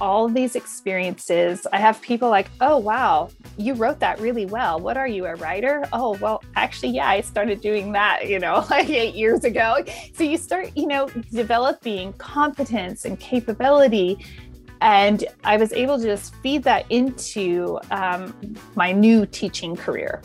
all these experiences. I have people like, oh, wow, you wrote that really well. What are you, a writer? Oh, well, actually, yeah, I started doing that, you know, like eight years ago. So you start, you know, developing competence and capability. And I was able to just feed that into um, my new teaching career.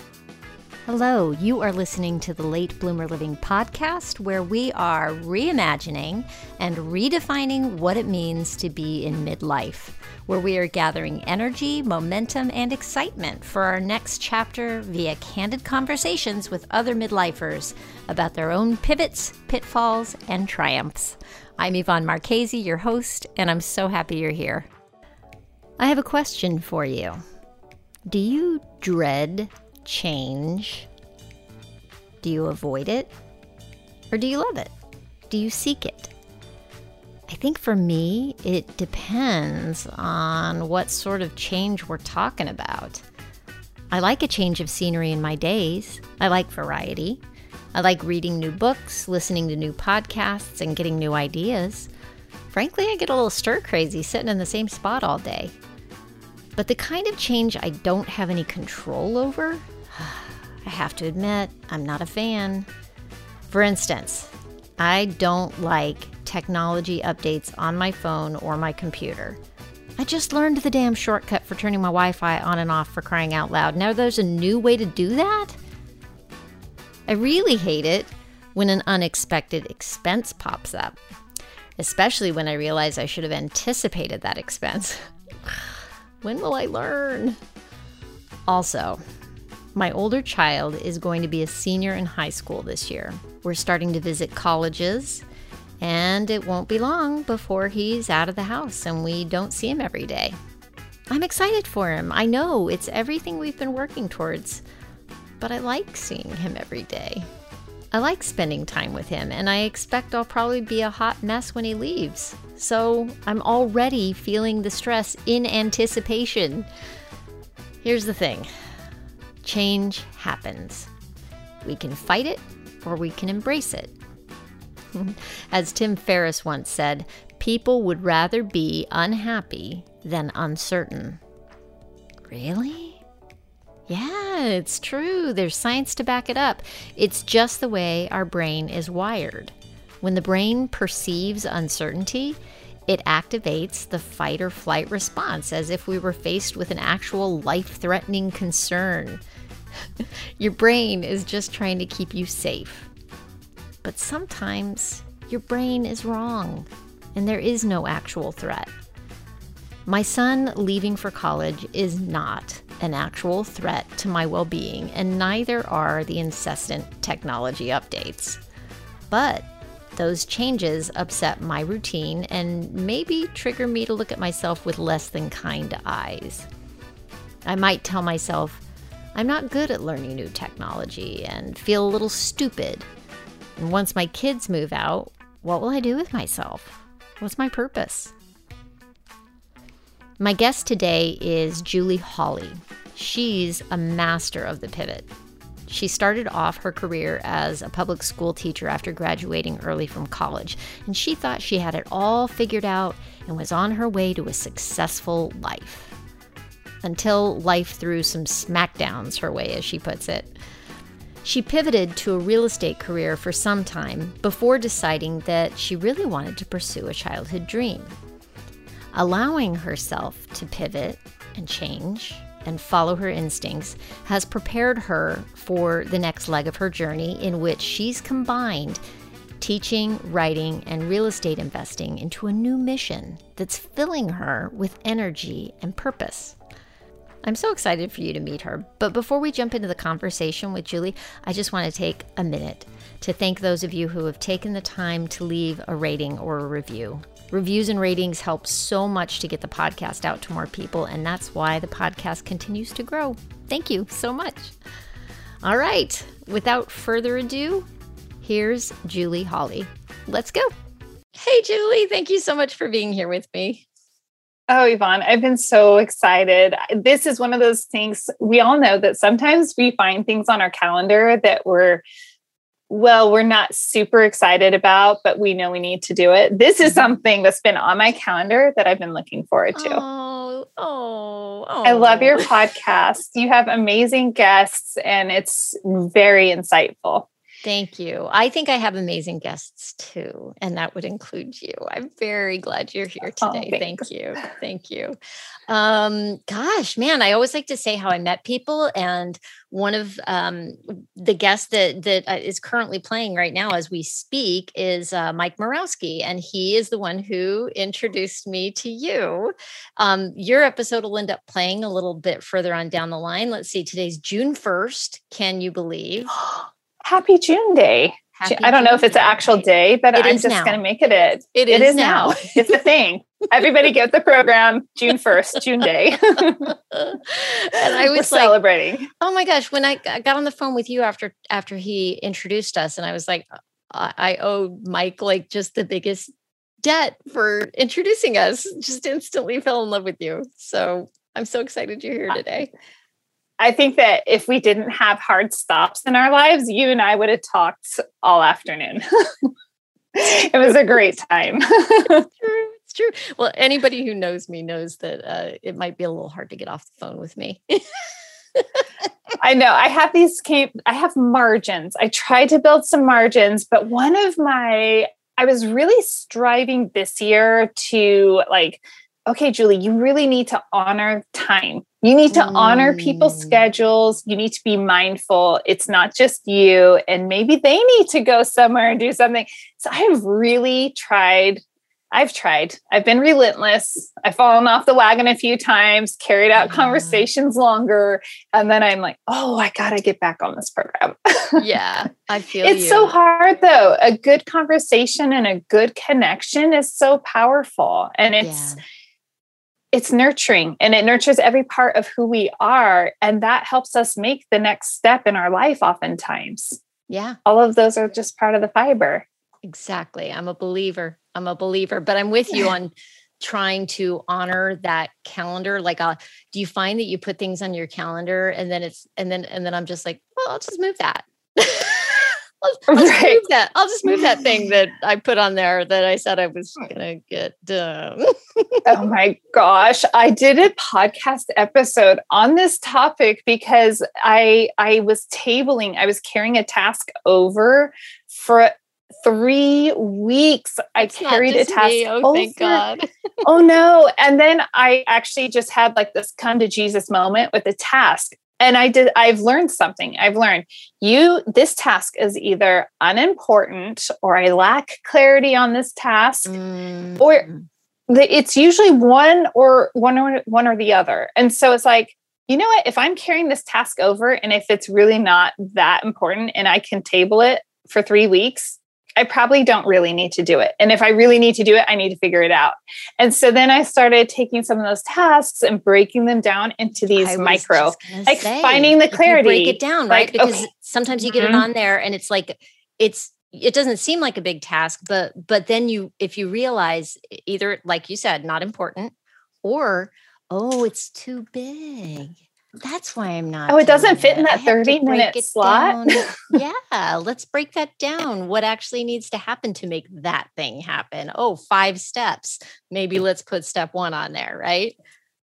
Hello, you are listening to the Late Bloomer Living podcast, where we are reimagining and redefining what it means to be in midlife, where we are gathering energy, momentum, and excitement for our next chapter via candid conversations with other midlifers about their own pivots, pitfalls, and triumphs. I'm Yvonne Marchese, your host, and I'm so happy you're here. I have a question for you. Do you dread change? Do you avoid it? Or do you love it? Do you seek it? I think for me, it depends on what sort of change we're talking about. I like a change of scenery in my days. I like variety. I like reading new books, listening to new podcasts, and getting new ideas. Frankly, I get a little stir crazy sitting in the same spot all day. But the kind of change I don't have any control over I have to admit, I'm not a fan. For instance, I don't like technology updates on my phone or my computer. I just learned the damn shortcut for turning my Wi Fi on and off for crying out loud. Now there's a new way to do that? I really hate it when an unexpected expense pops up, especially when I realize I should have anticipated that expense. when will I learn? Also, my older child is going to be a senior in high school this year. We're starting to visit colleges, and it won't be long before he's out of the house and we don't see him every day. I'm excited for him. I know it's everything we've been working towards, but I like seeing him every day. I like spending time with him, and I expect I'll probably be a hot mess when he leaves. So I'm already feeling the stress in anticipation. Here's the thing Change happens. We can fight it or we can embrace it. As Tim Ferriss once said, people would rather be unhappy than uncertain. Really? Yeah, it's true. There's science to back it up. It's just the way our brain is wired. When the brain perceives uncertainty, it activates the fight or flight response as if we were faced with an actual life threatening concern. your brain is just trying to keep you safe. But sometimes your brain is wrong and there is no actual threat. My son leaving for college is not an actual threat to my well being, and neither are the incessant technology updates. But those changes upset my routine and maybe trigger me to look at myself with less than kind eyes. I might tell myself, I'm not good at learning new technology and feel a little stupid. And once my kids move out, what will I do with myself? What's my purpose? My guest today is Julie Hawley. She's a master of the pivot. She started off her career as a public school teacher after graduating early from college, and she thought she had it all figured out and was on her way to a successful life until life threw some smackdowns her way, as she puts it. She pivoted to a real estate career for some time before deciding that she really wanted to pursue a childhood dream. Allowing herself to pivot and change and follow her instincts has prepared her for the next leg of her journey, in which she's combined teaching, writing, and real estate investing into a new mission that's filling her with energy and purpose. I'm so excited for you to meet her. But before we jump into the conversation with Julie, I just want to take a minute to thank those of you who have taken the time to leave a rating or a review. Reviews and ratings help so much to get the podcast out to more people, and that's why the podcast continues to grow. Thank you so much. All right, without further ado, here's Julie Holly. Let's go. Hey, Julie, thank you so much for being here with me. Oh, Yvonne, I've been so excited. This is one of those things we all know that sometimes we find things on our calendar that we're well, we're not super excited about, but we know we need to do it. This is mm-hmm. something that's been on my calendar that I've been looking forward to. Oh, oh, oh. I love your podcast. You have amazing guests and it's very insightful. Thank you. I think I have amazing guests too, and that would include you. I'm very glad you're here oh, today. Oh, thank you. Thank you. Um, gosh, man, I always like to say how I met people, and one of um, the guests that that uh, currently playing right now as we speak is uh, Mike Morawski, and he is the one who introduced me to you. Um, your episode will end up playing a little bit further on down the line. Let's see, today's June 1st. Can you believe? Happy June Day. Happy I don't June know if it's an actual day, but I'm just going to make it it. It is, it is now. now. it's the thing. Everybody get the program June 1st, June Day. and I was like, celebrating. Oh my gosh, when I got on the phone with you after after he introduced us and I was like I, I owe Mike like just the biggest debt for introducing us. Just instantly fell in love with you. So I'm so excited you're here today. I think that if we didn't have hard stops in our lives, you and I would have talked all afternoon. it was a great time. it's true. It's true. Well, anybody who knows me knows that uh, it might be a little hard to get off the phone with me. I know. I have these came I have margins. I tried to build some margins, but one of my I was really striving this year to like okay, Julie, you really need to honor time. You need to mm. honor people's mm. schedules. You need to be mindful. It's not just you, and maybe they need to go somewhere and do something. So I've really tried. I've tried. I've been relentless. I've fallen off the wagon a few times, carried out yeah. conversations longer. And then I'm like, oh, I got to get back on this program. yeah, I feel it's you. so hard though. A good conversation and a good connection is so powerful. And it's, yeah it's nurturing and it nurtures every part of who we are. And that helps us make the next step in our life, oftentimes. Yeah. All of those are just part of the fiber. Exactly. I'm a believer. I'm a believer, but I'm with you on trying to honor that calendar. Like, uh, do you find that you put things on your calendar and then it's, and then, and then I'm just like, well, I'll just move that. I'll, I'll right. just move that. I'll just move that thing that I put on there that I said I was gonna get done. oh my gosh. I did a podcast episode on this topic because I I was tabling, I was carrying a task over for three weeks. I it's carried a task. Me. Oh, over. thank God. oh no. And then I actually just had like this come to Jesus moment with the task and i did i've learned something. I've learned you this task is either unimportant or i lack clarity on this task mm. or the, it's usually one or one or one or the other. And so it's like you know what? If i'm carrying this task over and if it's really not that important and i can table it for three weeks I probably don't really need to do it. And if I really need to do it, I need to figure it out. And so then I started taking some of those tasks and breaking them down into these micro, like say, finding the clarity. break it down, right? Like, because okay. sometimes you get mm-hmm. it on there and it's like, it's, it doesn't seem like a big task, but, but then you, if you realize either, like you said, not important or, oh, it's too big that's why I'm not. Oh, it doesn't fit it. in that 30 minute slot. yeah, let's break that down. What actually needs to happen to make that thing happen? Oh, five steps. Maybe let's put step one on there, right?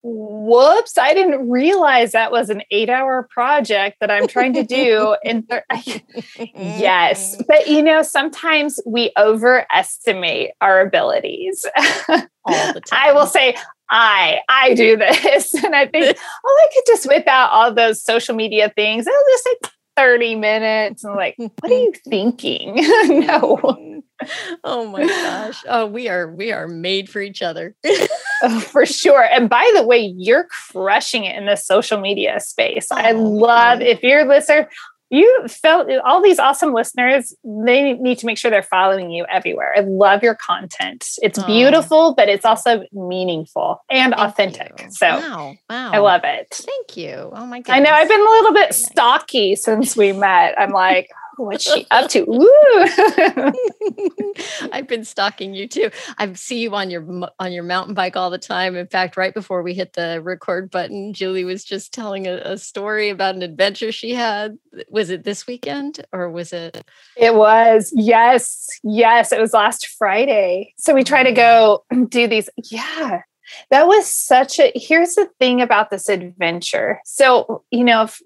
Whoops, I didn't realize that was an eight hour project that I'm trying to do. in th- yes, but you know, sometimes we overestimate our abilities. All the time. I will say, I I do this. And I think, oh, I could just whip out all those social media things. It'll just take 30 minutes. And like, what are mm-hmm. you thinking? no. Oh my gosh. Oh, we are we are made for each other. oh, for sure. And by the way, you're crushing it in the social media space. Oh, I love if you're a listener, you felt all these awesome listeners they need to make sure they're following you everywhere i love your content it's oh. beautiful but it's also meaningful and Thank authentic you. so wow. wow i love it Thank you. Oh my god. I know I've been a little bit stocky since we met. I'm like, what's she up to? Ooh. I've been stalking you too. I see you on your on your mountain bike all the time. In fact, right before we hit the record button, Julie was just telling a, a story about an adventure she had. Was it this weekend or was it? It was. Yes. Yes, it was last Friday. So we try to go oh. do these yeah. That was such a here's the thing about this adventure. So, you know, if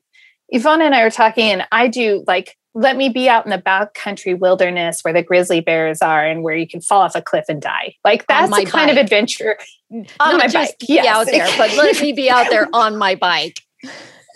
Yvonne and I were talking, and I do like let me be out in the backcountry wilderness where the grizzly bears are and where you can fall off a cliff and die. Like that's the kind of adventure on Not my bike. Yes. out there, but let me be out there on my bike.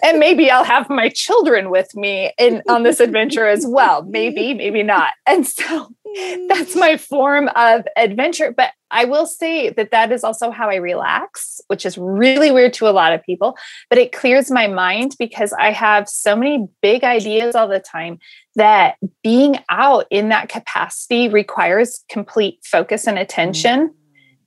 And maybe I'll have my children with me in on this adventure as well. Maybe, maybe not. And so that's my form of adventure. But I will say that that is also how I relax, which is really weird to a lot of people, but it clears my mind because I have so many big ideas all the time that being out in that capacity requires complete focus and attention. Mm-hmm.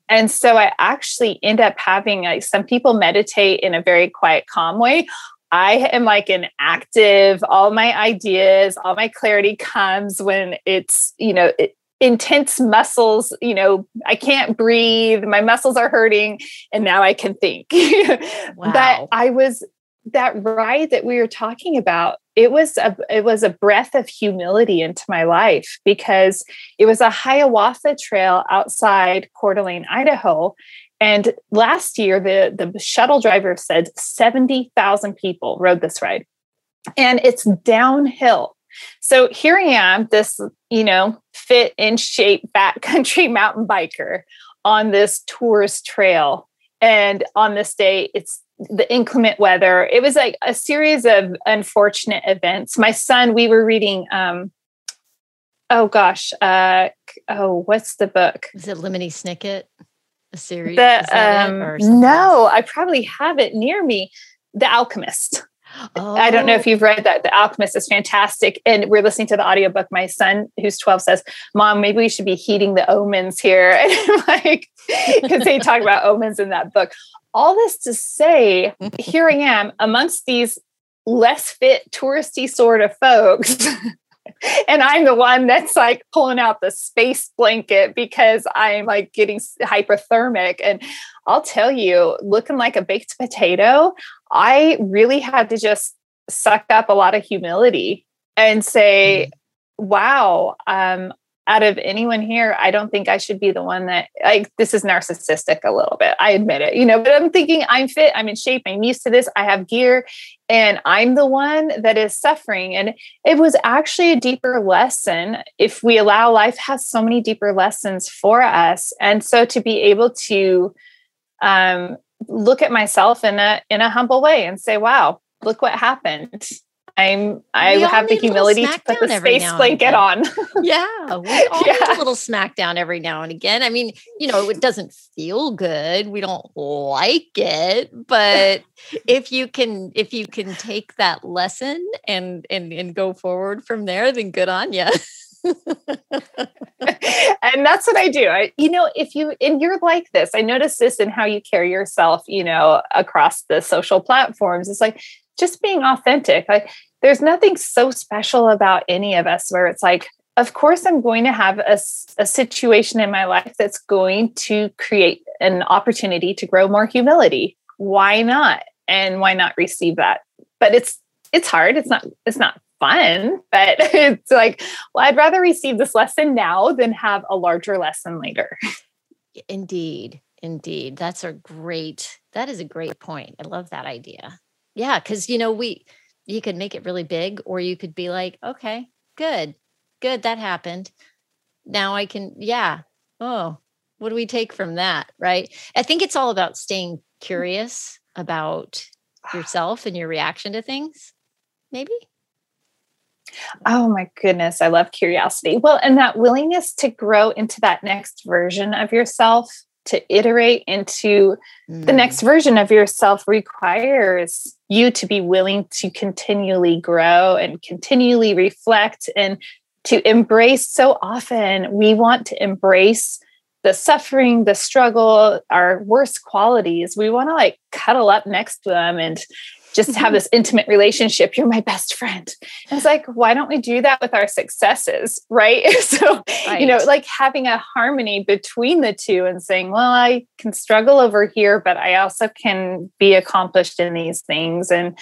And so I actually end up having like some people meditate in a very quiet, calm way. I am like an active, all my ideas, all my clarity comes when it's, you know, it, intense muscles, you know, I can't breathe, my muscles are hurting, and now I can think. wow. But I was that ride that we were talking about it was a it was a breath of humility into my life because it was a hiawatha trail outside Coeur d'Alene, Idaho, and last year, the, the shuttle driver said 70,000 people rode this ride. And it's downhill. So here I am, this, you know, fit in shape backcountry mountain biker on this tourist trail. And on this day, it's the inclement weather. It was like a series of unfortunate events. My son, we were reading um, oh gosh, uh, oh, what's the book? Is it Lemony Snicket? A series? The, um, no, I probably have it near me. The Alchemist. Oh. I don't know if oh. you've read that. The Alchemist is fantastic. And we're listening to the audiobook. My son, who's 12, says, Mom, maybe we should be heeding the omens here. And like, because they talk about omens in that book. All this to say, here I am amongst these less fit, touristy sort of folks and I'm the one that's like pulling out the space blanket because I'm like getting hypothermic. And I'll tell you, looking like a baked potato, I really had to just suck up a lot of humility and say, mm-hmm. wow, um, out of anyone here, I don't think I should be the one that like this is narcissistic a little bit. I admit it, you know, but I'm thinking I'm fit, I'm in shape, I'm used to this, I have gear, and I'm the one that is suffering. And it was actually a deeper lesson. If we allow life has so many deeper lessons for us. And so to be able to um, look at myself in a in a humble way and say, wow, look what happened I'm I have the humility to put the space blanket on. yeah, we all yeah. need a little smackdown every now and again. I mean, you know, it doesn't feel good. We don't like it, but if you can if you can take that lesson and and and go forward from there, then good on you. and that's what I do. I, you know, if you and you're like this, I notice this in how you carry yourself, you know, across the social platforms. It's like just being authentic. Like there's nothing so special about any of us where it's like, of course, I'm going to have a, a situation in my life that's going to create an opportunity to grow more humility. Why not? And why not receive that? But it's it's hard. It's not it's not fun, but it's like, well, I'd rather receive this lesson now than have a larger lesson later. Indeed. Indeed. That's a great, that is a great point. I love that idea. Yeah, because you know, we you could make it really big, or you could be like, okay, good, good, that happened. Now I can, yeah. Oh, what do we take from that? Right. I think it's all about staying curious about yourself and your reaction to things, maybe. Oh my goodness, I love curiosity. Well, and that willingness to grow into that next version of yourself to iterate into mm. the next version of yourself requires you to be willing to continually grow and continually reflect and to embrace. So often we want to embrace the suffering, the struggle, our worst qualities, we want to like cuddle up next to them and just have mm-hmm. this intimate relationship. You're my best friend. And it's like, why don't we do that with our successes? Right. so, right. you know, like having a harmony between the two and saying, well, I can struggle over here, but I also can be accomplished in these things and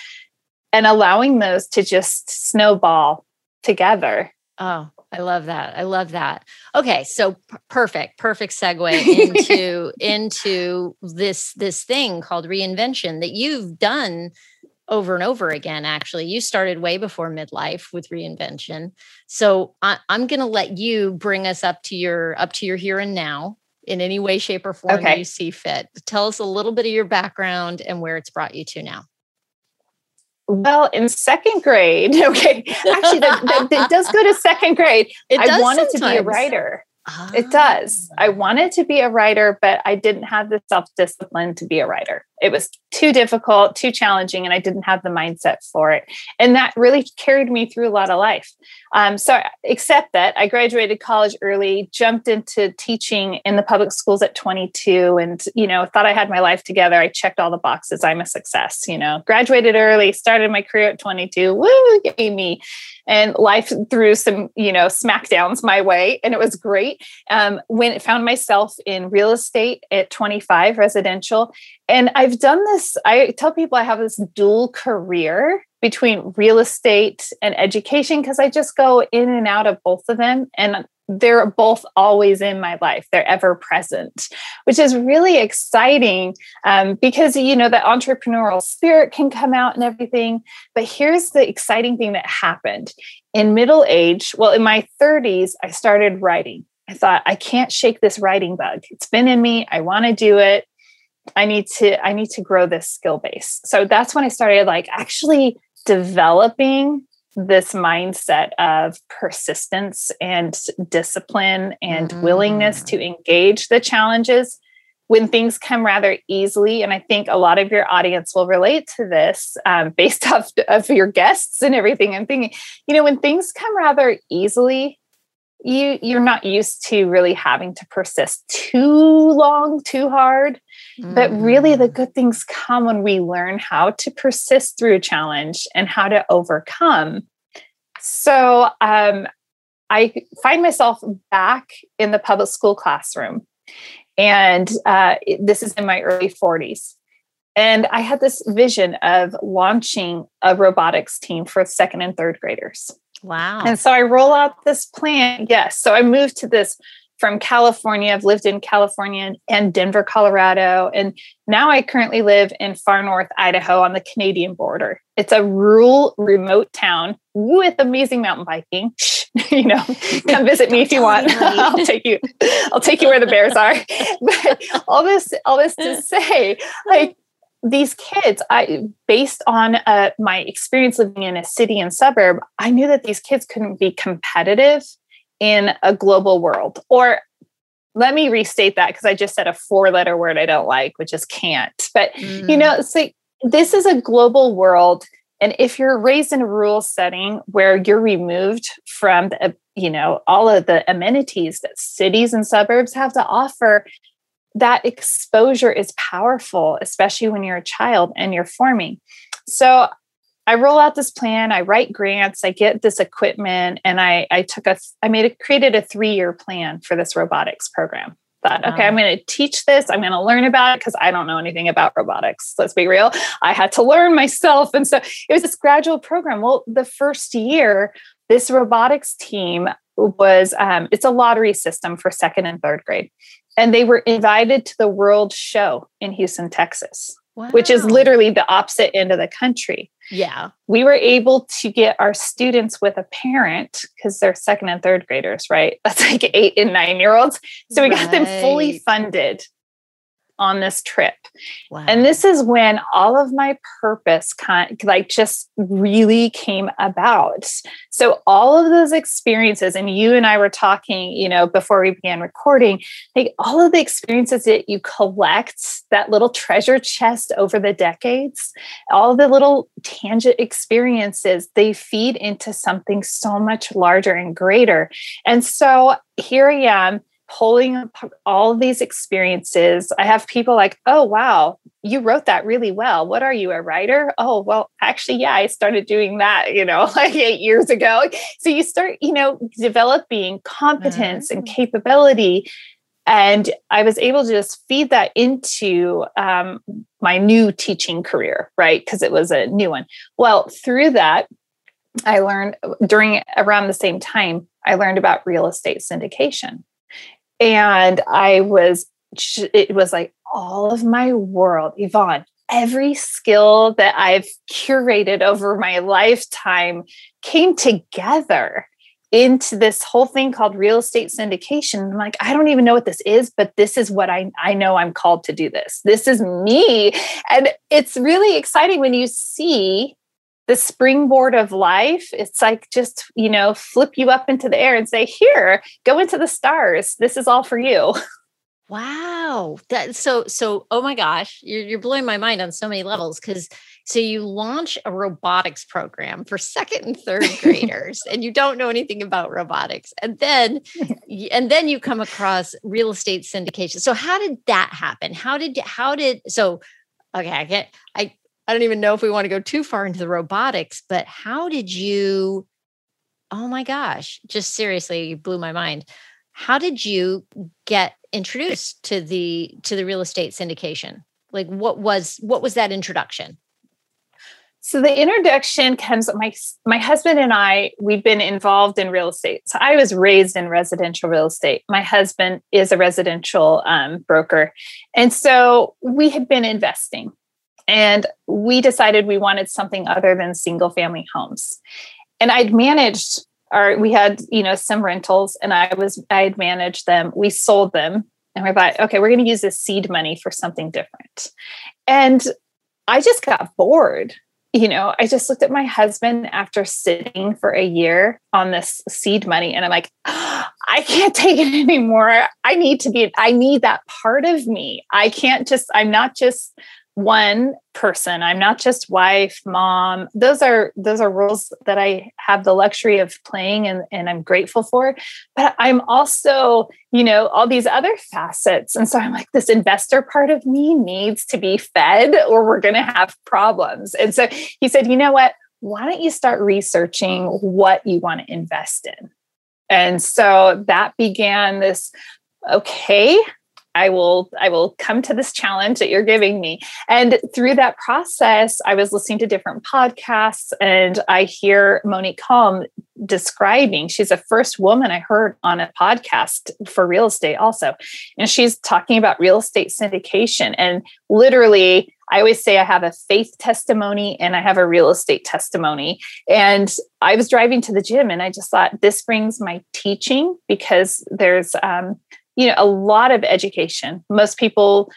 and allowing those to just snowball together. Oh, I love that. I love that. Okay, so p- perfect, perfect segue into into this this thing called reinvention that you've done over and over again actually you started way before midlife with reinvention so I, am going to let you bring us up to your up to your here and now in any way shape or form okay. you see fit tell us a little bit of your background and where it's brought you to now well, in second grade, okay, actually, that, that, that does go to second grade. I wanted sometimes. to be a writer. It does. I ah. wanted to be a writer, but I didn't have the self discipline to be a writer it was too difficult, too challenging, and I didn't have the mindset for it. And that really carried me through a lot of life. Um, so, except that I graduated college early, jumped into teaching in the public schools at 22, and you know thought I had my life together. I checked all the boxes. I'm a success. You know, graduated early, started my career at 22. Woo, yay me! And life threw some you know smackdowns my way, and it was great. Um, when found myself in real estate at 25, residential, and I've done this, I tell people I have this dual career between real estate and education because I just go in and out of both of them. And they're both always in my life. They're ever present, which is really exciting um, because, you know, the entrepreneurial spirit can come out and everything. But here's the exciting thing that happened in middle age. Well, in my 30s, I started writing. I thought, I can't shake this writing bug. It's been in me. I want to do it. I need to I need to grow this skill base. So that's when I started like actually developing this mindset of persistence and discipline and mm-hmm. willingness to engage the challenges when things come rather easily and i think a lot of your audience will relate to this um, based off of your guests and everything i'm thinking you know when things come rather easily you you're not used to really having to persist too long too hard but really the mm. good things come when we learn how to persist through a challenge and how to overcome so um, i find myself back in the public school classroom and uh, this is in my early 40s and i had this vision of launching a robotics team for second and third graders Wow. And so I roll out this plan. Yes. So I moved to this from California. I've lived in California and Denver, Colorado. And now I currently live in far north Idaho on the Canadian border. It's a rural, remote town with amazing mountain biking. you know, come visit me if you want. I'll take you, I'll take you where the bears are. But all this, all this to say, like these kids i based on uh, my experience living in a city and suburb i knew that these kids couldn't be competitive in a global world or let me restate that because i just said a four letter word i don't like which is can't but mm. you know so this is a global world and if you're raised in a rural setting where you're removed from the you know all of the amenities that cities and suburbs have to offer that exposure is powerful, especially when you're a child and you're forming. So I roll out this plan, I write grants, I get this equipment, and I, I took a, I made a, created a three year plan for this robotics program. Thought, wow. okay, I'm going to teach this. I'm going to learn about it because I don't know anything about robotics. Let's be real. I had to learn myself. And so it was this gradual program. Well, the first year, this robotics team was, um, it's a lottery system for second and third grade and they were invited to the World Show in Houston, Texas, wow. which is literally the opposite end of the country. Yeah. We were able to get our students with a parent because they're second and third graders, right? That's like eight and nine year olds. So we right. got them fully funded on this trip. Wow. And this is when all of my purpose kind of like just really came about. So all of those experiences and you and I were talking, you know, before we began recording, like all of the experiences that you collect, that little treasure chest over the decades, all the little tangent experiences, they feed into something so much larger and greater. And so here I am pulling all these experiences. I have people like, oh, wow, you wrote that really well. What are you, a writer? Oh, well, actually, yeah, I started doing that, you know, like eight years ago. So you start, you know, developing competence mm-hmm. and capability. And I was able to just feed that into um, my new teaching career, right? Because it was a new one. Well, through that, I learned during around the same time, I learned about real estate syndication. And I was, it was like all of my world, Yvonne, every skill that I've curated over my lifetime came together into this whole thing called real estate syndication. I'm like, I don't even know what this is, but this is what I, I know I'm called to do this. This is me. And it's really exciting when you see the springboard of life it's like just you know flip you up into the air and say here go into the stars. This is all for you. Wow. That so so oh my gosh you're, you're blowing my mind on so many levels because so you launch a robotics program for second and third graders and you don't know anything about robotics and then and then you come across real estate syndication. So how did that happen? How did how did so okay i can't i I don't even know if we want to go too far into the robotics, but how did you? Oh my gosh, just seriously, you blew my mind. How did you get introduced to the to the real estate syndication? Like what was what was that introduction? So the introduction comes my my husband and I we've been involved in real estate. So I was raised in residential real estate. My husband is a residential um, broker, and so we had been investing. And we decided we wanted something other than single family homes. And I'd managed our, we had, you know, some rentals and I was, I had managed them. We sold them and we thought, okay, we're going to use this seed money for something different. And I just got bored. You know, I just looked at my husband after sitting for a year on this seed money and I'm like, oh, I can't take it anymore. I need to be, I need that part of me. I can't just, I'm not just one person. I'm not just wife mom. Those are those are roles that i have the luxury of playing and, and i'm grateful for. But i'm also you know all these other facets. And so i'm like this investor part of me needs to be fed or we're going to have problems. And so he said you know what? Why don't you start researching what you want to invest in? And so that began this okay I will I will come to this challenge that you're giving me. And through that process, I was listening to different podcasts and I hear Monick Halm describing she's the first woman I heard on a podcast for real estate also. And she's talking about real estate syndication and literally I always say I have a faith testimony and I have a real estate testimony. And I was driving to the gym and I just thought this brings my teaching because there's um, you know a lot of education most people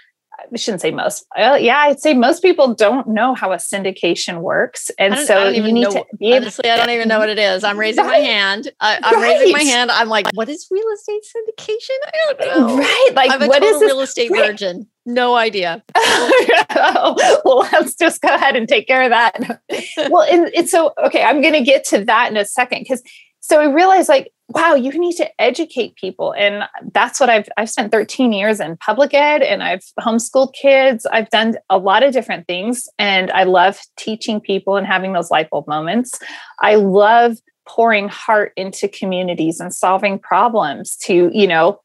I shouldn't say most. Yeah, I'd say most people don't know how a syndication works, and so you need know, to be honestly. I don't even know what it is. I'm raising right. my hand. I, am right. raising my hand. I'm like, what is real estate syndication? I don't know. Right? Like, I'm a what is real estate right. virgin? No idea. well, let's just go ahead and take care of that. well, and, and so okay, I'm going to get to that in a second because so I realized like wow you need to educate people. And that's what i've i've spent 13 years in public ed and i've homeschooled kids. I've done a lot of different things and i love teaching people and having those light bulb moments. I love pouring heart into communities and solving problems to you know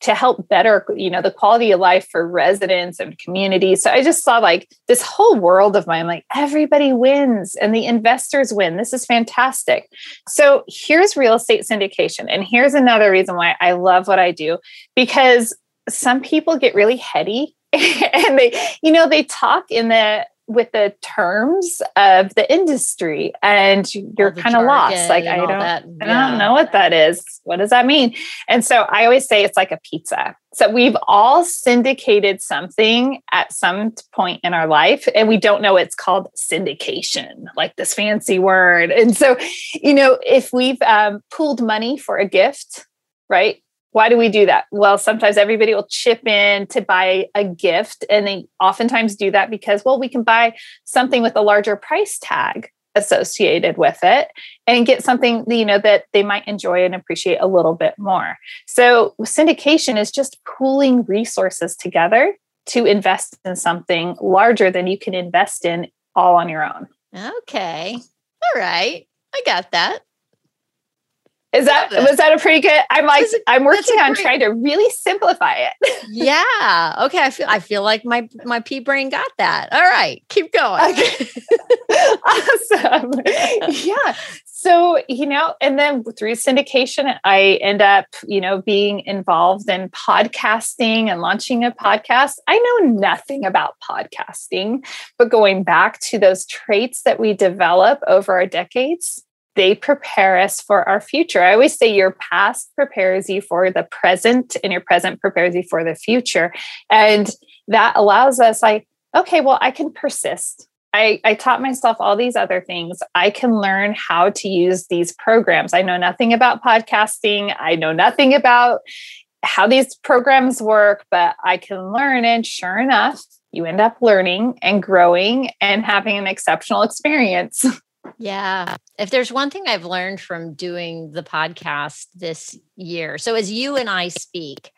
to help better you know the quality of life for residents and communities. So i just saw like this whole world of mine like everybody wins and the investors win. This is fantastic. So here's real estate syndication and here's another reason why i love what i do because some people get really heady and they you know they talk in the with the terms of the industry and you're kind of lost like i don't yeah. i don't know what that is. What does that mean? And so i always say it's like a pizza. So we've all syndicated something at some point in our life and we don't know it's called syndication like this fancy word. And so you know if we've um, pooled money for a gift right why do we do that? Well, sometimes everybody will chip in to buy a gift, and they oftentimes do that because, well, we can buy something with a larger price tag. associated with it and get something you know that they might enjoy and appreciate a little bit more so syndication is just pooling resources together to invest in something larger than you can invest in all on your own okay all right i got that is that was that a pretty good? I'm like I'm working on great, trying to really simplify it. yeah. Okay. I feel I feel like my my pea brain got that. All right, keep going. Okay. awesome. yeah. So you know, and then through syndication, I end up you know being involved in podcasting and launching a podcast. I know nothing about podcasting, but going back to those traits that we develop over our decades they prepare us for our future. I always say your past prepares you for the present, and your present prepares you for the future. And that allows us, like, okay, well, I can persist. I, I taught myself all these other things. I can learn how to use these programs. I know nothing about podcasting. I know nothing about how these programs work, but I can learn. And sure enough, you end up learning and growing and having an exceptional experience. Yeah. If there's one thing I've learned from doing the podcast this year, so as you and I speak,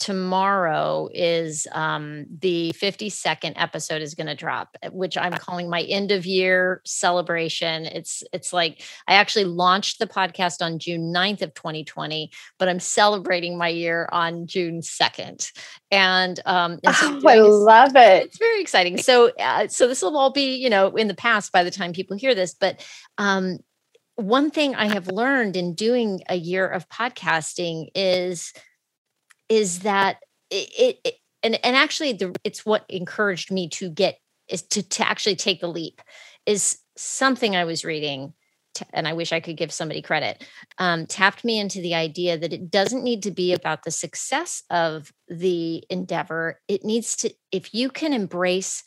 tomorrow is um, the 52nd episode is going to drop eh, which i'm calling my end of year celebration. It's it's like i actually launched the podcast on june 9th of 2020 but i'm celebrating my year on june 2nd and um and so oh, i love it. it's very exciting. So uh, so this will all be you know in the past by the time people hear this but um one thing i have learned in doing a year of podcasting is is that it, it, and and actually the it's what encouraged me to get is to to actually take the leap is something I was reading and I wish I could give somebody credit, um, tapped me into the idea that it doesn't need to be about the success of the endeavor. It needs to, if you can embrace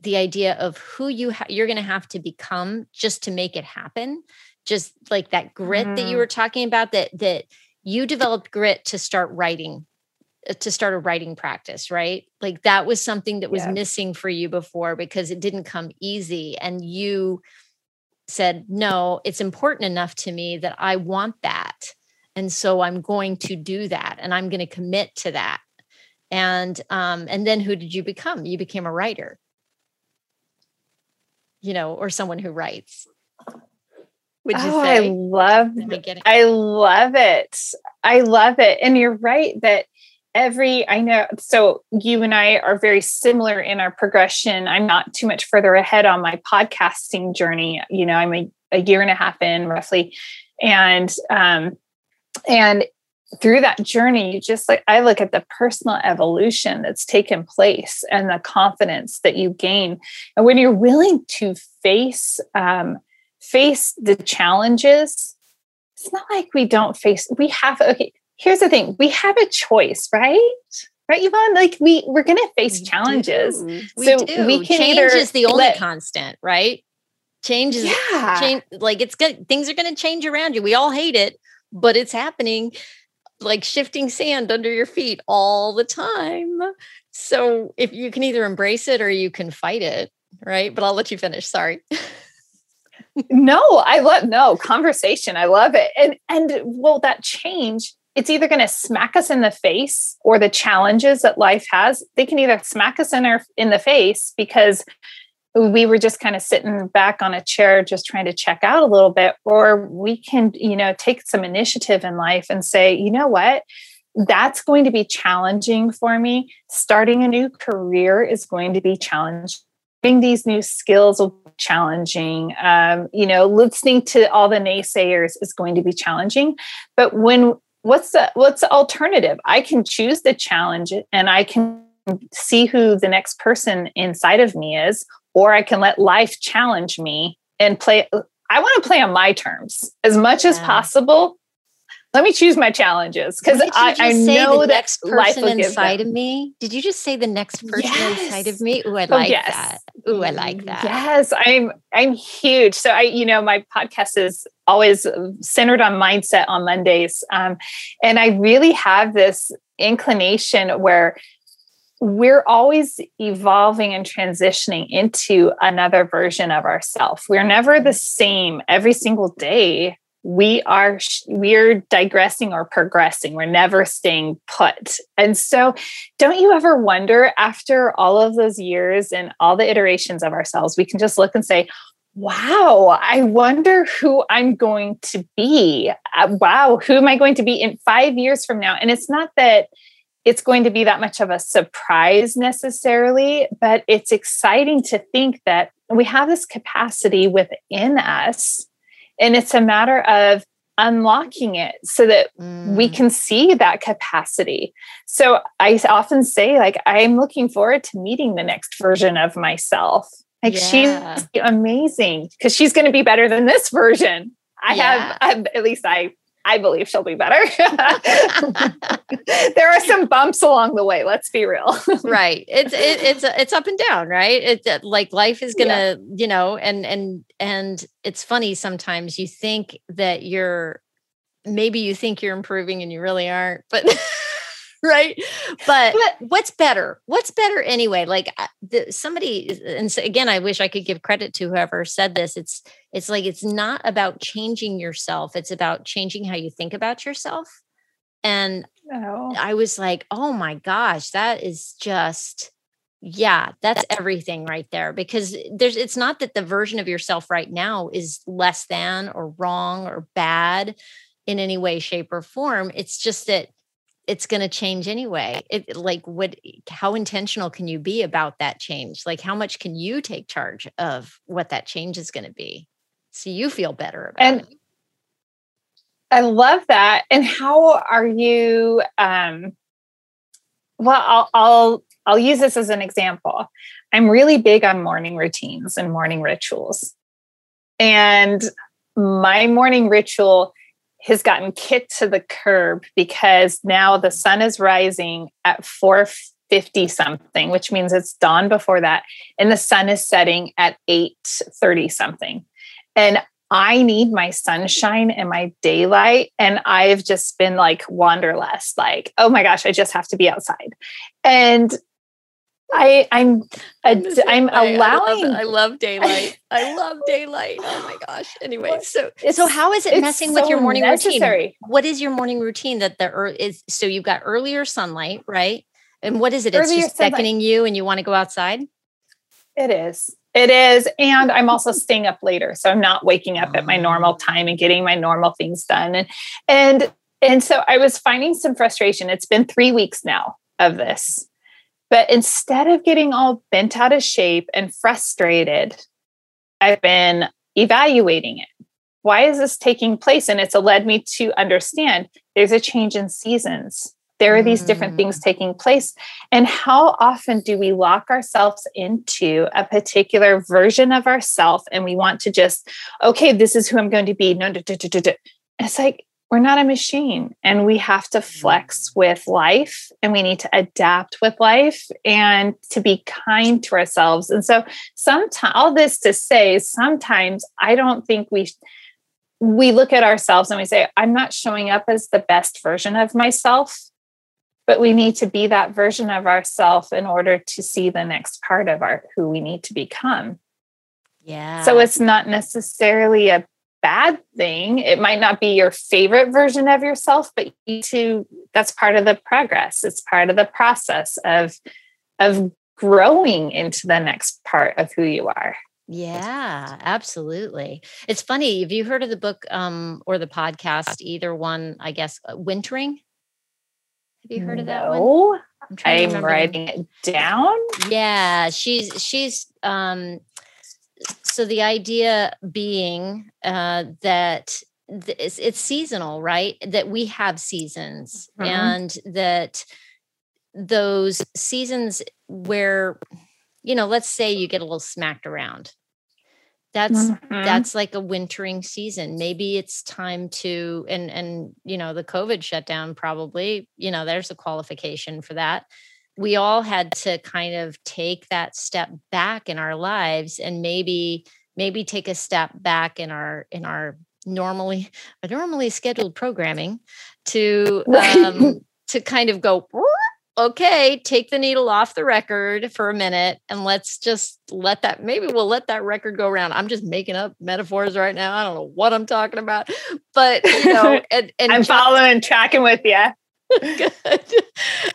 the idea of who you ha- you're going to have to become just to make it happen, just like that grit mm. that you mm-hmm. were talking about, that that you developed grit to start writing to start a writing practice, right? Like that was something that was yeah. missing for you before because it didn't come easy. And you said, no, it's important enough to me that I want that. And so I'm going to do that and I'm going to commit to that. And um, and then who did you become? You became a writer, you know, or someone who writes. Would you oh, say? I love I love it. I love it. And you're right that every i know so you and i are very similar in our progression. I'm not too much further ahead on my podcasting journey. You know i'm a, a year and a half in roughly. And um and through that journey you just like i look at the personal evolution that's taken place and the confidence that you gain. And when you're willing to face um face the challenges it's not like we don't face we have okay here's the thing we have a choice right? Right yvonne? Like we we're going to face we challenges. do. we so do. we can change is the only let, constant right? Change is yeah. change like it's good things are going to change around you. We all hate it but it's happening like shifting sand under your feet all the time. So if you can either embrace it or you can fight it right? But i'll let you finish sorry. No i love no conversation i love it. And and well that change it's either going to smack us in the face or the challenges that life has they can either smack us in our in the face because we were just kind of sitting back on a chair just trying to check out a little bit or we can you know take some initiative in life and say you know what? That's going to be challenging for me. Starting a new career is going to be challenging. These new skills will be challenging. Um, you know listening to all the naysayers is going to be challenging. But when what's the what's the alternative i can choose the challenge and i can see who the next person inside of me is or i can let life challenge me and play i want to play on my terms as much yeah. as possible let me choose my challenges because I, I know the next person inside of me. Did you just say the next person yes. inside of me? Ooh, I oh, like oh, yes. that. Ooh, I like that. Yes, I'm I'm huge. So I, you know, my podcast is always centered on mindset on Mondays, um, and I really have this inclination where we're always evolving and transitioning into another version of ourselves. We're never the same every single day. We are we're digressing or progressing. We're never staying put. And so don't you ever wonder after all of those years and all the iterations of ourselves, we can just look and say, wow, I wonder who I'm going to be. Uh, wow, who am I going to be in five years from now? And it's not that it's going to be that much of a surprise necessarily, but it's exciting to think that we have this capacity within us. And it's a matter of unlocking it so that mm. we can see that capacity. So I often say, like, I'm looking forward to meeting the next version of myself. Like, yeah. she's amazing because she's going to be better than this version. I yeah. have, at least I I believe she'll be better. there are some bumps along the way. Let's be real. right. It's it, it's it's up and down, right? Uh, like life is gonna, yeah. you know, and and and it's funny sometimes you think that you're maybe you think you're improving and you really aren't, but right? But, but, what's better? What's better anyway? Like uh, the, somebody and so again i wish i could give credit to whoever said this. It's it's like it's not about changing yourself. It's about changing how you think about yourself. And oh. i was like oh my gosh that is just yeah that's everything right there. Because there's it's not that the version of yourself right now is less than or wrong or bad in any way shape or form. It's just that it's going to change anyway. It like what how intentional can you be about that change? Like how much can you take charge of what that change is going to be so you feel better about and it? I love that and how are you um well I'll, I'll i'll use this as an example. I'm really big on morning routines and morning rituals and my morning ritual has gotten kicked to the curb because now the sun is rising at 450 something which means it's dawn before that and the sun is setting at 830 something. And i need my sunshine and my daylight and i've just been like wanderlust like oh my gosh i just have to be outside. And I I'm a, I'm allowing. I, I, love daylight. I love daylight. Oh my gosh. Anyway, so so how is it messing so with your morning necessary. routine? What is your morning routine that the er, is so you've got earlier sunlight, right? And what is it? Earlier it's just sunlight. beckoning you, and you want to go outside. It is. It is. And I'm also staying up later. So I'm not waking up at my normal time and getting my normal things done. And and and so I was finding some frustration. It's been three weeks now of this but instead of getting all bent out of shape and frustrated, I've been evaluating it. Why is this taking place? And it's led me to understand there's a change in seasons. There are these different things mm. taking place. And how often do we lock ourselves into a particular version of ourselves and we want to just, okay, this is who I'm going to be. No, no, no, no, no. It's like, we're not a machine and we have to flex mm. with life and we need to adapt with life and to be kind to ourselves. And so sometimes all this to say sometimes I don't think we we look at ourselves and we say I'm not showing up as the best version of myself but we need to be that version of ourselves in order to see the next part of our who we need to become. Yeah. So it's not necessarily a bad thing. It might not be your favorite version of yourself, but you to that's part of the progress. It's part of the process of of growing into the next part of who you are. Yeah, absolutely. It's funny. Have you heard of the book um, or the podcast? Either one, I guess. Uh, Wintering. Have you heard of that one? I'm, I'm writing it down. Yeah, she's she's um so the idea being uh, that it's, it's, seasonal, right? That we have seasons mm-hmm. and that those seasons where, you know, let's say you get a little smacked around. That's mm-hmm. that's like a wintering season. Maybe it's time to and and you know the COVID shutdown probably you know there's a qualification for that we all had to kind of take that step back in our lives and maybe maybe take a step back in our in our normally normally scheduled programming to um to kind of go okay, take the needle off the record for a minute and let's just let that, maybe we'll let that record go around. I'm just making up metaphors right now. I don't know what I'm talking about, but you know, and, and I'm just, following, tracking with you. Good.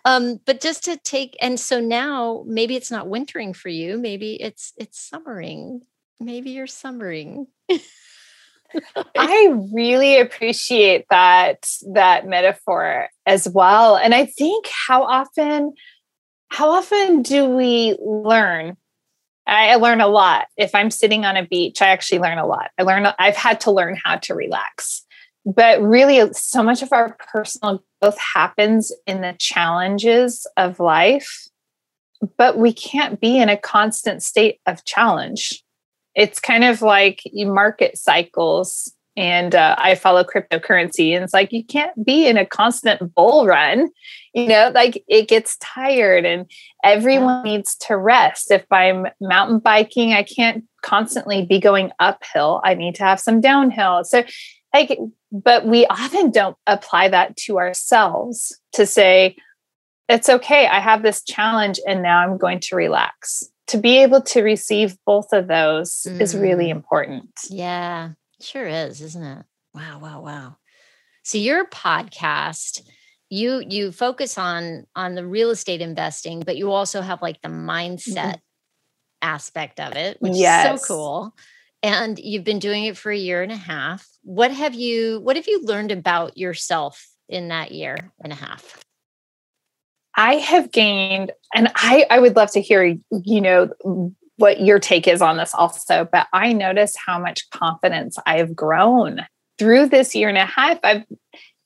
Um, but just to take, and so now maybe it's not wintering for you. Maybe it's, it's summering. Maybe you're summering. I really appreciate that that metaphor as well. And I think how often how often do we learn? I, learn a lot. If I'm sitting on a beach, I actually learn a lot. I learn I've had to learn how to relax. But really so much of our personal growth happens in the challenges of life. But we can't be in a constant state of challenge. It's kind of like you market cycles and uh, i follow cryptocurrency and it's like you can't be in a constant bull run you know like it gets tired and everyone needs to rest. If i'm mountain biking i can't constantly be going uphill. I need to have some downhill. So like but we often don't apply that to ourselves to say it's okay i have this challenge and now i'm going to relax to be able to receive both of those mm. is really mm. important. Yeah, sure is, isn't it? Wow, wow, wow. So your podcast, you you focus on on the real estate investing, but you also have like the mindset mm-hmm. aspect of it, which yes. is so cool. And you've been doing it for a year and a half. What have you what have you learned about yourself in that year and a half? I have gained, and I, I would love to hear, you know, what your take is on this also, but I notice how much confidence I've grown through this year and a half. I've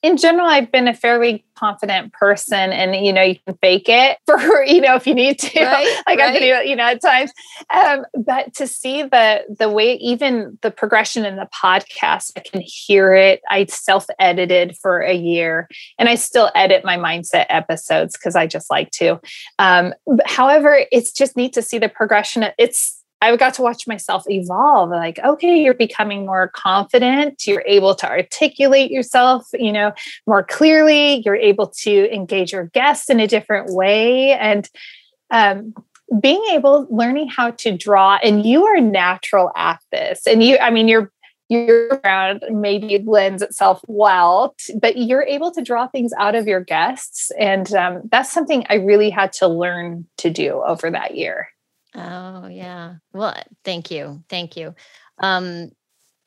in general, I've been a fairly confident person, and you know, you can fake it for you know if you need to. Right, like right. I've been, you know, at times. Um, but to see the the way, even the progression in the podcast, I can hear it. I self edited for a year, and I still edit my mindset episodes because I just like to. Um, however, it's just neat to see the progression. It's I got to watch myself evolve. Like, okay, you're becoming more confident. You're able to articulate yourself, you know, more clearly. You're able to engage your guests in a different way, and um, being able, learning how to draw. And you are natural at this. And you, I mean, your your background maybe lends itself well, but you're able to draw things out of your guests, and um, that's something I really had to learn to do over that year. Oh, yeah. Well, thank you. Thank you. Um,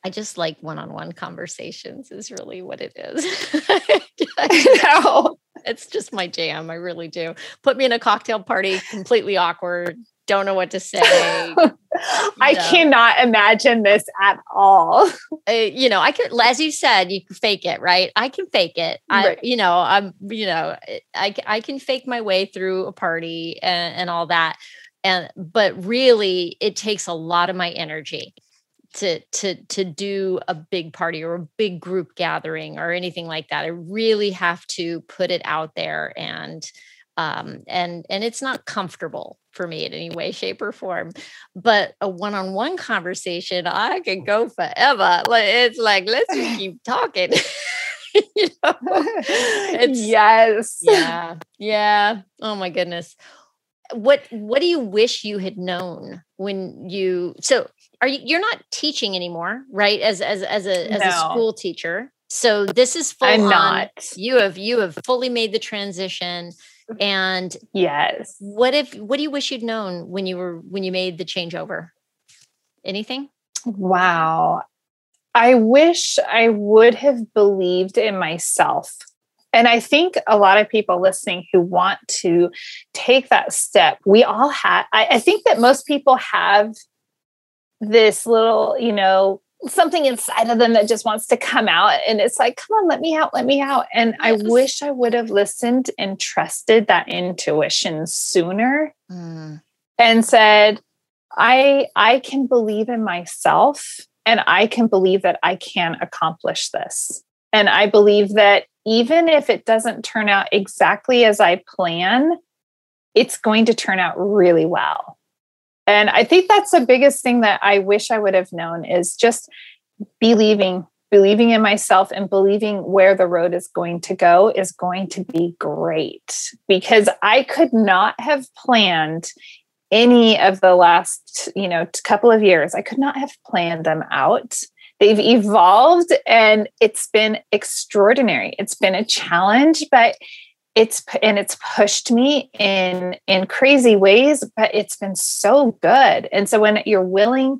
I just like one-on-one conversations is really what it is. I know. It's just my jam. I really do. Put me in a cocktail party, completely awkward, don't know what to say. I know. cannot imagine this at all. Uh, you know, I could, as you said, you can fake it, right? I can fake it. I, you know, I'm, you know, I, I can fake my way through a party and, and all that and but really it takes a lot of my energy to to to do a big party or a big group gathering or anything like that. I really have to put it out there and um, and and it's not comfortable for me in any way shape or form but a one-on-one conversation i can go forever. Like it's like let's just keep talking you know? It's, yes. Yeah yeah. Oh my goodness what what do you wish you had known when you so are you you're not teaching anymore right? As as as a as no. a school teacher. So this is full I'm on. not. you have you have fully made the transition mm-hmm. and yes. what if what do you wish you'd known when you were when you made the changeover anything? Wow. I wish i would have believed in myself and I think a lot of people listening who want to take that step, we all have, I, I think that most people have this little, you know, something inside of them that just wants to come out. And it's like, come on, let me out, let me out. And yes. I wish I would have listened and trusted that intuition sooner mm. and said, I I can believe in myself and I can believe that I can accomplish this. And I believe that even if it doesn't turn out exactly as I plan, it's going to turn out really well. And I think that's the biggest thing that I wish I would have known is just believing believing in myself and believing where the road is going to go is going to be great because I could not have planned any of the last, you know, couple of years. I could not have planned them out. They've evolved and it's been extraordinary. It's been a challenge, but it's and it's pushed me in in crazy ways but it's been so good and so when you're willing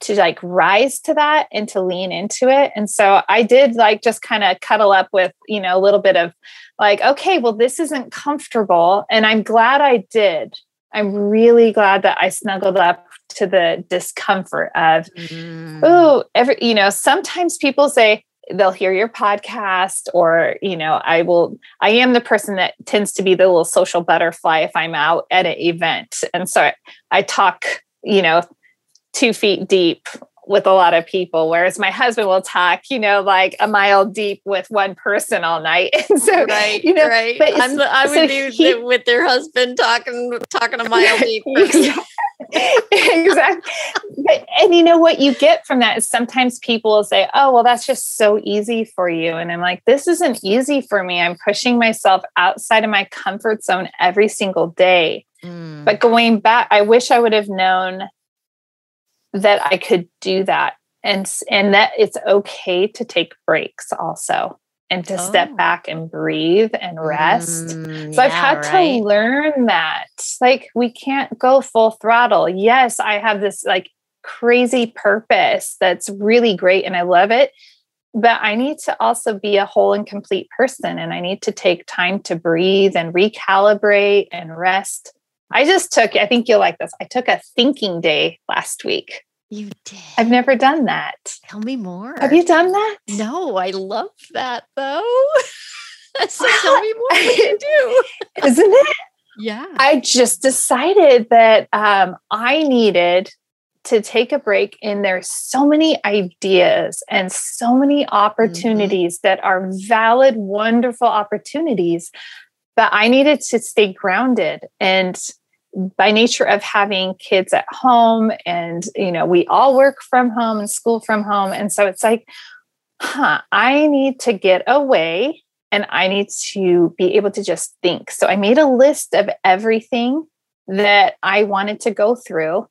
to like rise to that and to lean into it. And so I did like just kind of cuddle up with, you know, a little bit of like, okay, well, this isn't comfortable. And I'm glad I did. I'm really glad that I snuggled up to the discomfort of, mm. oh, every, you know, sometimes people say, they'll hear your podcast or you know i will i am the person that tends to be the little social butterfly if i'm out at an event and so I, I talk you know two feet deep with a lot of people whereas my husband will talk you know like a mile deep with one person all night. And so right you know right. but I'm i would so be he, with their husband talking talking a mile deep. Exactly. But, and you know what you get from that is sometimes people will say oh well that's just so easy for you. And i'm like this isn't easy for me. I'm pushing myself outside of my comfort zone every single day. Mm. but going back i wish i would have known that I could do that and and that it's okay to take breaks also and to oh. step back and breathe and rest. Mm, so yeah, I've had right. to learn that like we can't go full throttle. Yes, I have this like crazy purpose that's really great and I love it. But I need to also be a whole and complete person and I need to take time to breathe and recalibrate and rest I just took, I think you'll like this. I took a thinking day last week. You did. I've never done that. Tell me more. Have you done that? No, I love that though. so tell me more what you do. Isn't it? Yeah. I just decided that um, I needed to take a break and there's so many ideas and so many mm-hmm. opportunities mm-hmm. that are valid wonderful opportunities but I needed to stay grounded. And by nature of having kids at home, and you know, we all work from home and school from home. And so it's like, huh, I need to get away and I need to be able to just think. So I made a list of everything that I wanted to go through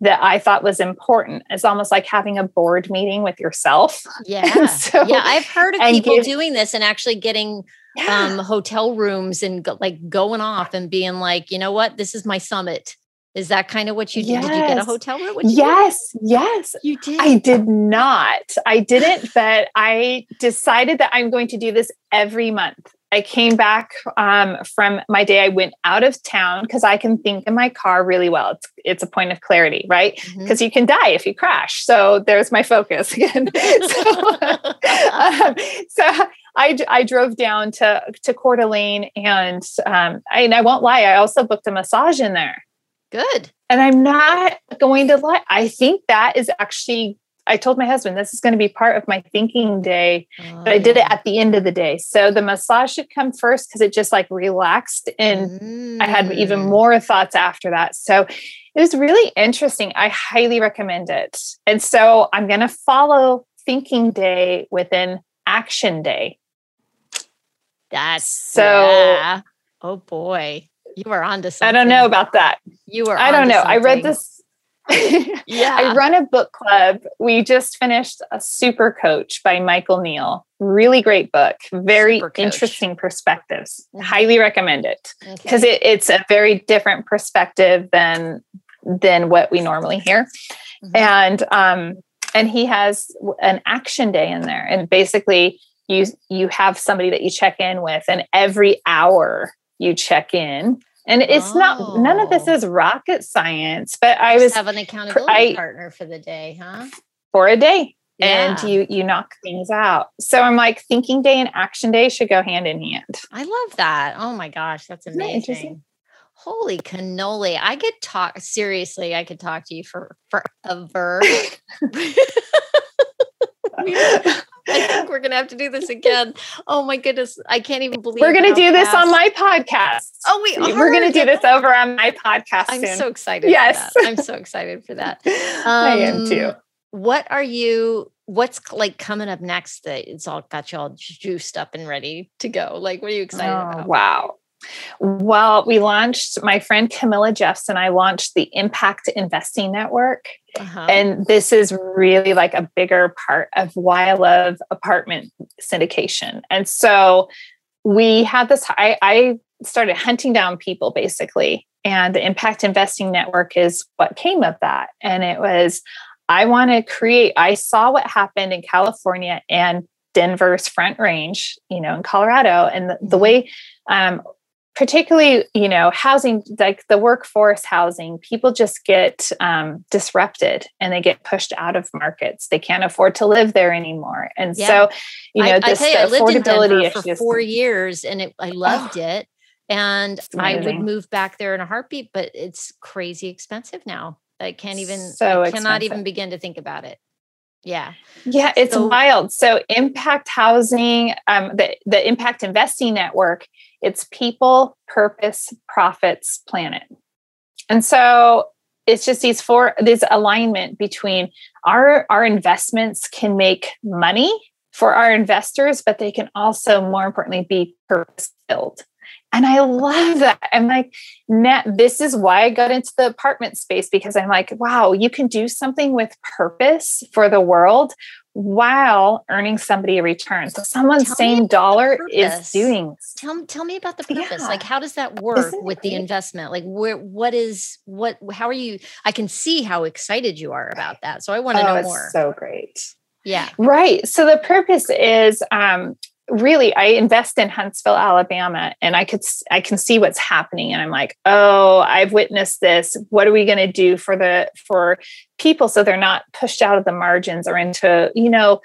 that I thought was important. It's almost like having a board meeting with yourself. Yeah. so, yeah. I've heard of people give, doing this and actually getting yeah. um, hotel rooms and go, like going off and being like, you know what, this is my summit. Is that kind of what you did? Yes. Did you get a hotel room? yes, yes. You did. I did not. I didn't, but I decided that I'm going to do this every month. I came back um, from my day. I went out of town because I can think in my car really well. It's it's a point of clarity, right? Because mm-hmm. you can die if you crash. So there's my focus again. so, um, so I, I drove down to to Coeur d'Alene, and um, I, and I won't lie, I also booked a massage in there. Good. And I'm not going to lie. I think that is actually I told my husband this is going to be part of my thinking day, oh, but I did it at the end of the day. So the massage should come first because it just like relaxed and mm. I had even mm. more thoughts after that. So it was really interesting. I highly recommend it. And so I'm going to follow thinking day within action day. That's so. Yeah. Oh boy, you are on to something. I don't know about that. You are. I don't know. Something. I read this yeah. I run a book club. We just finished a super coach by Michael Neill. Really great book. Very interesting perspectives. Mm-hmm. Highly recommend it. Because okay. it, it's a very different perspective than than what we normally hear. Mm-hmm. And um and he has an action day in there. And basically you you have somebody that you check in with and every hour you check in and it's oh. not none of this oh. is rocket science but i was have an accountability I, partner for the day huh for a day yeah. and you you knock things out so i'm like thinking day and action day should go hand in hand i love that oh my gosh that's amazing holy cannoli i could talk seriously i could talk to you for forever I think we're gonna have to do this again. Oh my goodness, I can't even believe we're gonna do this on my podcast. Oh, we are. We're gonna do this over on my podcast. I'm soon. so excited. Yes, I'm so excited for that. Um, I am too. What are you? what's like coming up next that it's all got you all juiced up and ready to go? Like, what are you excited oh, about? Wow. Well, we launched, my friend Camilla Jeffs and I launched the Impact Investing Network. Uh-huh. And this is really like a bigger part of why I love apartment syndication. And so we had this, I, I started hunting down people basically. And the Impact Investing Network is what came of that. And it was, I want to create, I saw what happened in California and Denver's Front Range, you know, in Colorado, and the, the mm-hmm. way um, particularly you know housing like the workforce housing people just get um, disrupted and they get pushed out of markets. They can't afford to live there anymore. And yeah. so you know I, this I, you, I lived in for four years and it, i loved oh, it. And i would move back there in a heartbeat but it's crazy expensive now. I can't even so I cannot even begin to think about it. Yeah. Yeah, it's so, wild. So impact housing, um, the, the impact investing network, it's people, purpose, profits, planet. And so it's just these four, this alignment between our our investments can make money for our investors, but they can also more importantly be purpose filled. And I love that. I'm like, Nat, this is why I got into the apartment space because I'm like, wow, you can do something with purpose for the world while earning somebody a return. So someone's tell same dollar is doing. Tell, tell me about the purpose. Yeah. Like, how does that work with the investment? Like, where, what is, what, how are you? I can see how excited you are about that. So I want to oh, know more. So great. Yeah. Right. So the purpose is um, really i invest in huntsville alabama and i could i can see what's happening and i'm like oh i've witnessed this. What are we going to do for the for people so they're not pushed out of the margins or into you know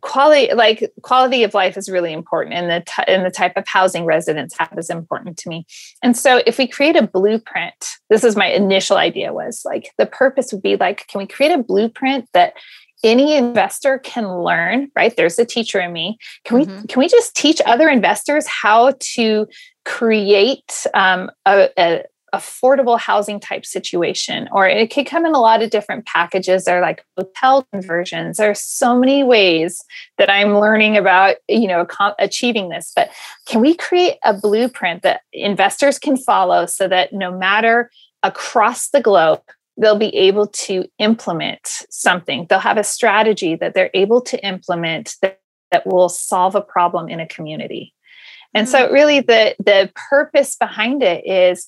quality like quality of life is really important and the t- and the type of housing residents have is important to me. And so if we create a blueprint this is my initial idea was like the purpose would be like can we create a blueprint that any investor can learn right? There's a teacher in me. Can we mm-hmm. can we just teach other investors how to create um, a, a, affordable housing type situation? Or it could come in a lot of different packages. Or like hotel conversions. There's so many ways that i'm learning about you know achieving this. But can we create a blueprint that investors can follow so that no matter across the globe they'll be able to implement something. They'll have a strategy that they're able to implement that, that will solve a problem in a community. And so mm. really the the purpose behind it is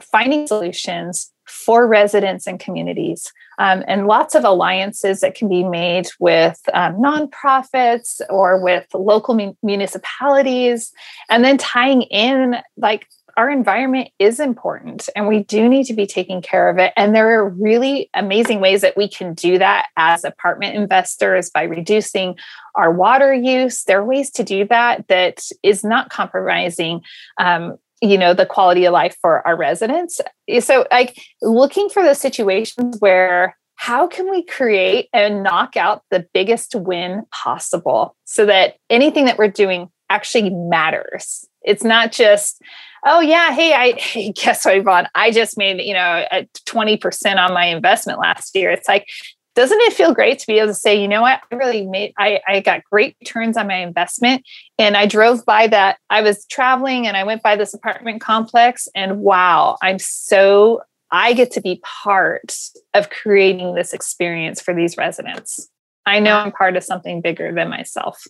finding solutions for residents and communities um, and lots of alliances that can be made with um, nonprofits or with local municipalities and then tying in like our environment is important and we do need to be taking care of it. And there are really amazing ways that we can do that as apartment investors by reducing our water use. There are ways to do that that is not compromising um, you know the quality of life for our residents so like looking for the situations where how can we create and knock out the biggest win possible so that anything that we're doing actually matters it's not just oh yeah, hey, I hey, guess what, Yvonne? I just made, you know, a 20% on my investment last year. It's like, doesn't it feel great to be able to say, you know what, I really made, I, I got great returns on my investment. And I drove by that, I was traveling and I went by this apartment complex and wow, I'm so, I get to be part of creating this experience for these residents. I know I'm part of something bigger than myself.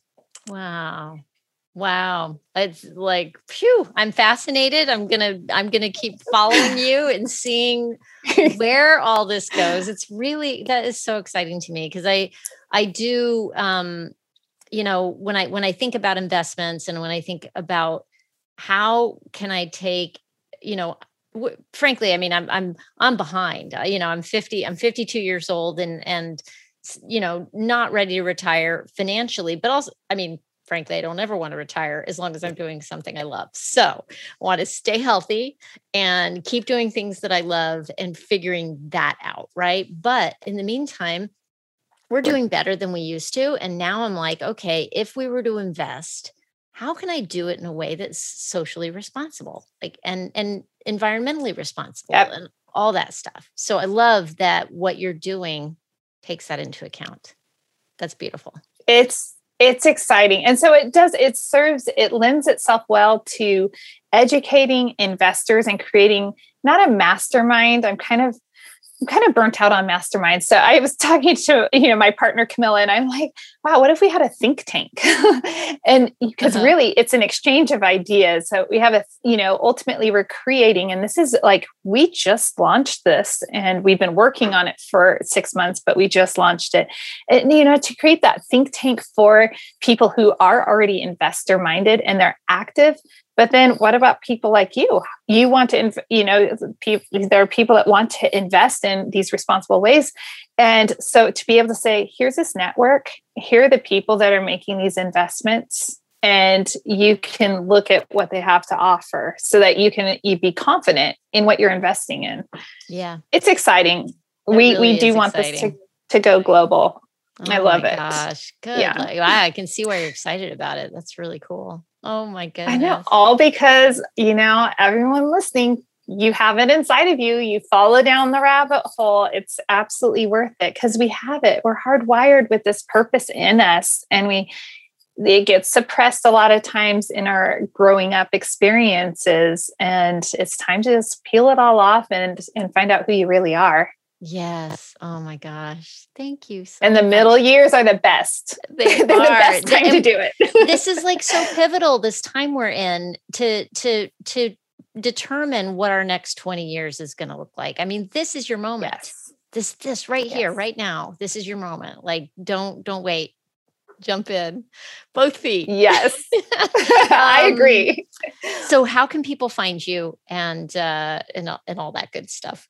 Wow. Wow. It's like, phew, I'm fascinated. I'm going to, I'm going to keep following you and seeing where all this goes. It's really, that is so exciting to me because I, I do, um, you know, when I, when I think about investments and when I think about how can I take, you know, w- frankly, I mean, I'm, I'm, I'm behind, uh, you know, I'm 50, I'm 52 years old and, and, you know, not ready to retire financially, but also, I mean, frankly, I don't ever want to retire as long as I'm doing something I love. So I want to stay healthy and keep doing things that I love and figuring that out. Right. But in the meantime, we're doing better than we used to. And now I'm like, okay, if we were to invest, how can I do it in a way that's socially responsible, like and and environmentally responsible yep. and all that stuff. So I love that what you're doing takes that into account. That's beautiful. It's it's exciting. And so it does, it serves, it lends itself well to educating investors and creating not a mastermind. I'm kind of I'm kind of burnt out on masterminds. So I was talking to, you know, my partner Camilla, and I'm like, wow, what if we had a think tank? and because uh-huh. really it's an exchange of ideas. So we have a, you know, ultimately we're creating, and this is like we just launched this and we've been working on it for six months, but we just launched it. And you know, to create that think tank for people who are already investor minded and they're active but then what about people like you? You want to, you know, there are people that want to invest in these responsible ways. And so to be able to say, here's this network, here are the people that are making these investments, and you can look at what they have to offer so that you can you be confident in what you're investing in. Yeah. It's exciting. It we really we do want exciting. this to, to go global. Oh I love it. Gosh, good. Yeah. I can see why you're excited about it. That's really cool. Oh my goodness. I know. All because, you know, everyone listening, you have it inside of you. You follow down the rabbit hole. It's absolutely worth it because we have it. We're hardwired with this purpose in us. And we, it gets suppressed a lot of times in our growing up experiences. And it's time to just peel it all off and, and find out who you really are. Yes. Oh my gosh. Thank you. So and the much. middle years are the best. They are the best time to do it. this is like so pivotal this time we're in to to to determine what our next 20 years is going to look like. I mean, this is your moment. Yes. This this right yes. here right now. This is your moment. Like don't don't wait. Jump in. Both feet. Yes. I um, agree. So how can people find you and uh and, and all that good stuff?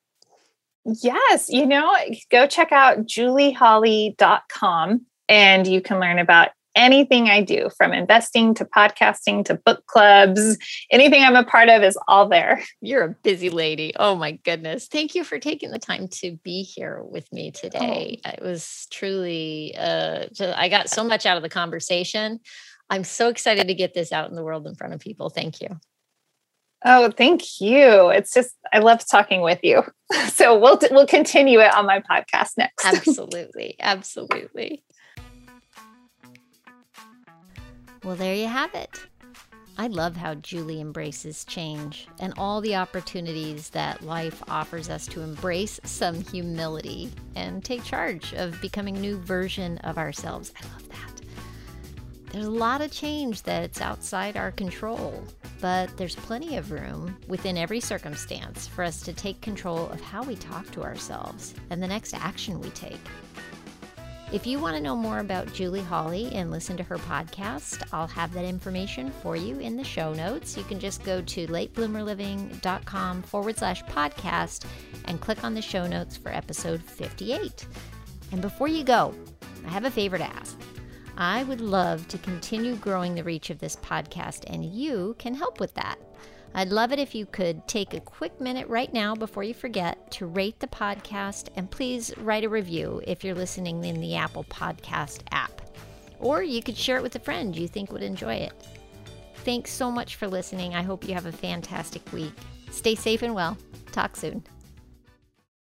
Yes, you know, go check out julieholly.com and you can learn about anything I do from investing to podcasting to book clubs. Anything I'm a part of is all there. You're a busy lady. Oh my goodness. Thank you for taking the time to be here with me today. Oh. It was truly, uh, I got so much out of the conversation. I'm so excited to get this out in the world in front of people. Thank you. Oh, thank you. It's just I love talking with you. So we'll we'll continue it on my podcast next. absolutely. Absolutely. Well, there you have it. I love how Julie embraces change and all the opportunities that life offers us to embrace some humility and take charge of becoming new version of ourselves. I love that. There's a lot of change that's outside our control, but there's plenty of room within every circumstance for us to take control of how we talk to ourselves and the next action we take. If you want to know more about Julie Holly and listen to her podcast, I'll have that information for you in the show notes. You can just go to latebloomerliving.com forward slash podcast and click on the show notes for episode 58. And before you go, I have a favor to ask. I would love to continue growing the reach of this podcast, and you can help with that. I'd love it if you could take a quick minute right now before you forget to rate the podcast and please write a review if you're listening in the Apple Podcast app. Or you could share it with a friend you think would enjoy it. Thanks so much for listening. I hope you have a fantastic week. Stay safe and well. Talk soon.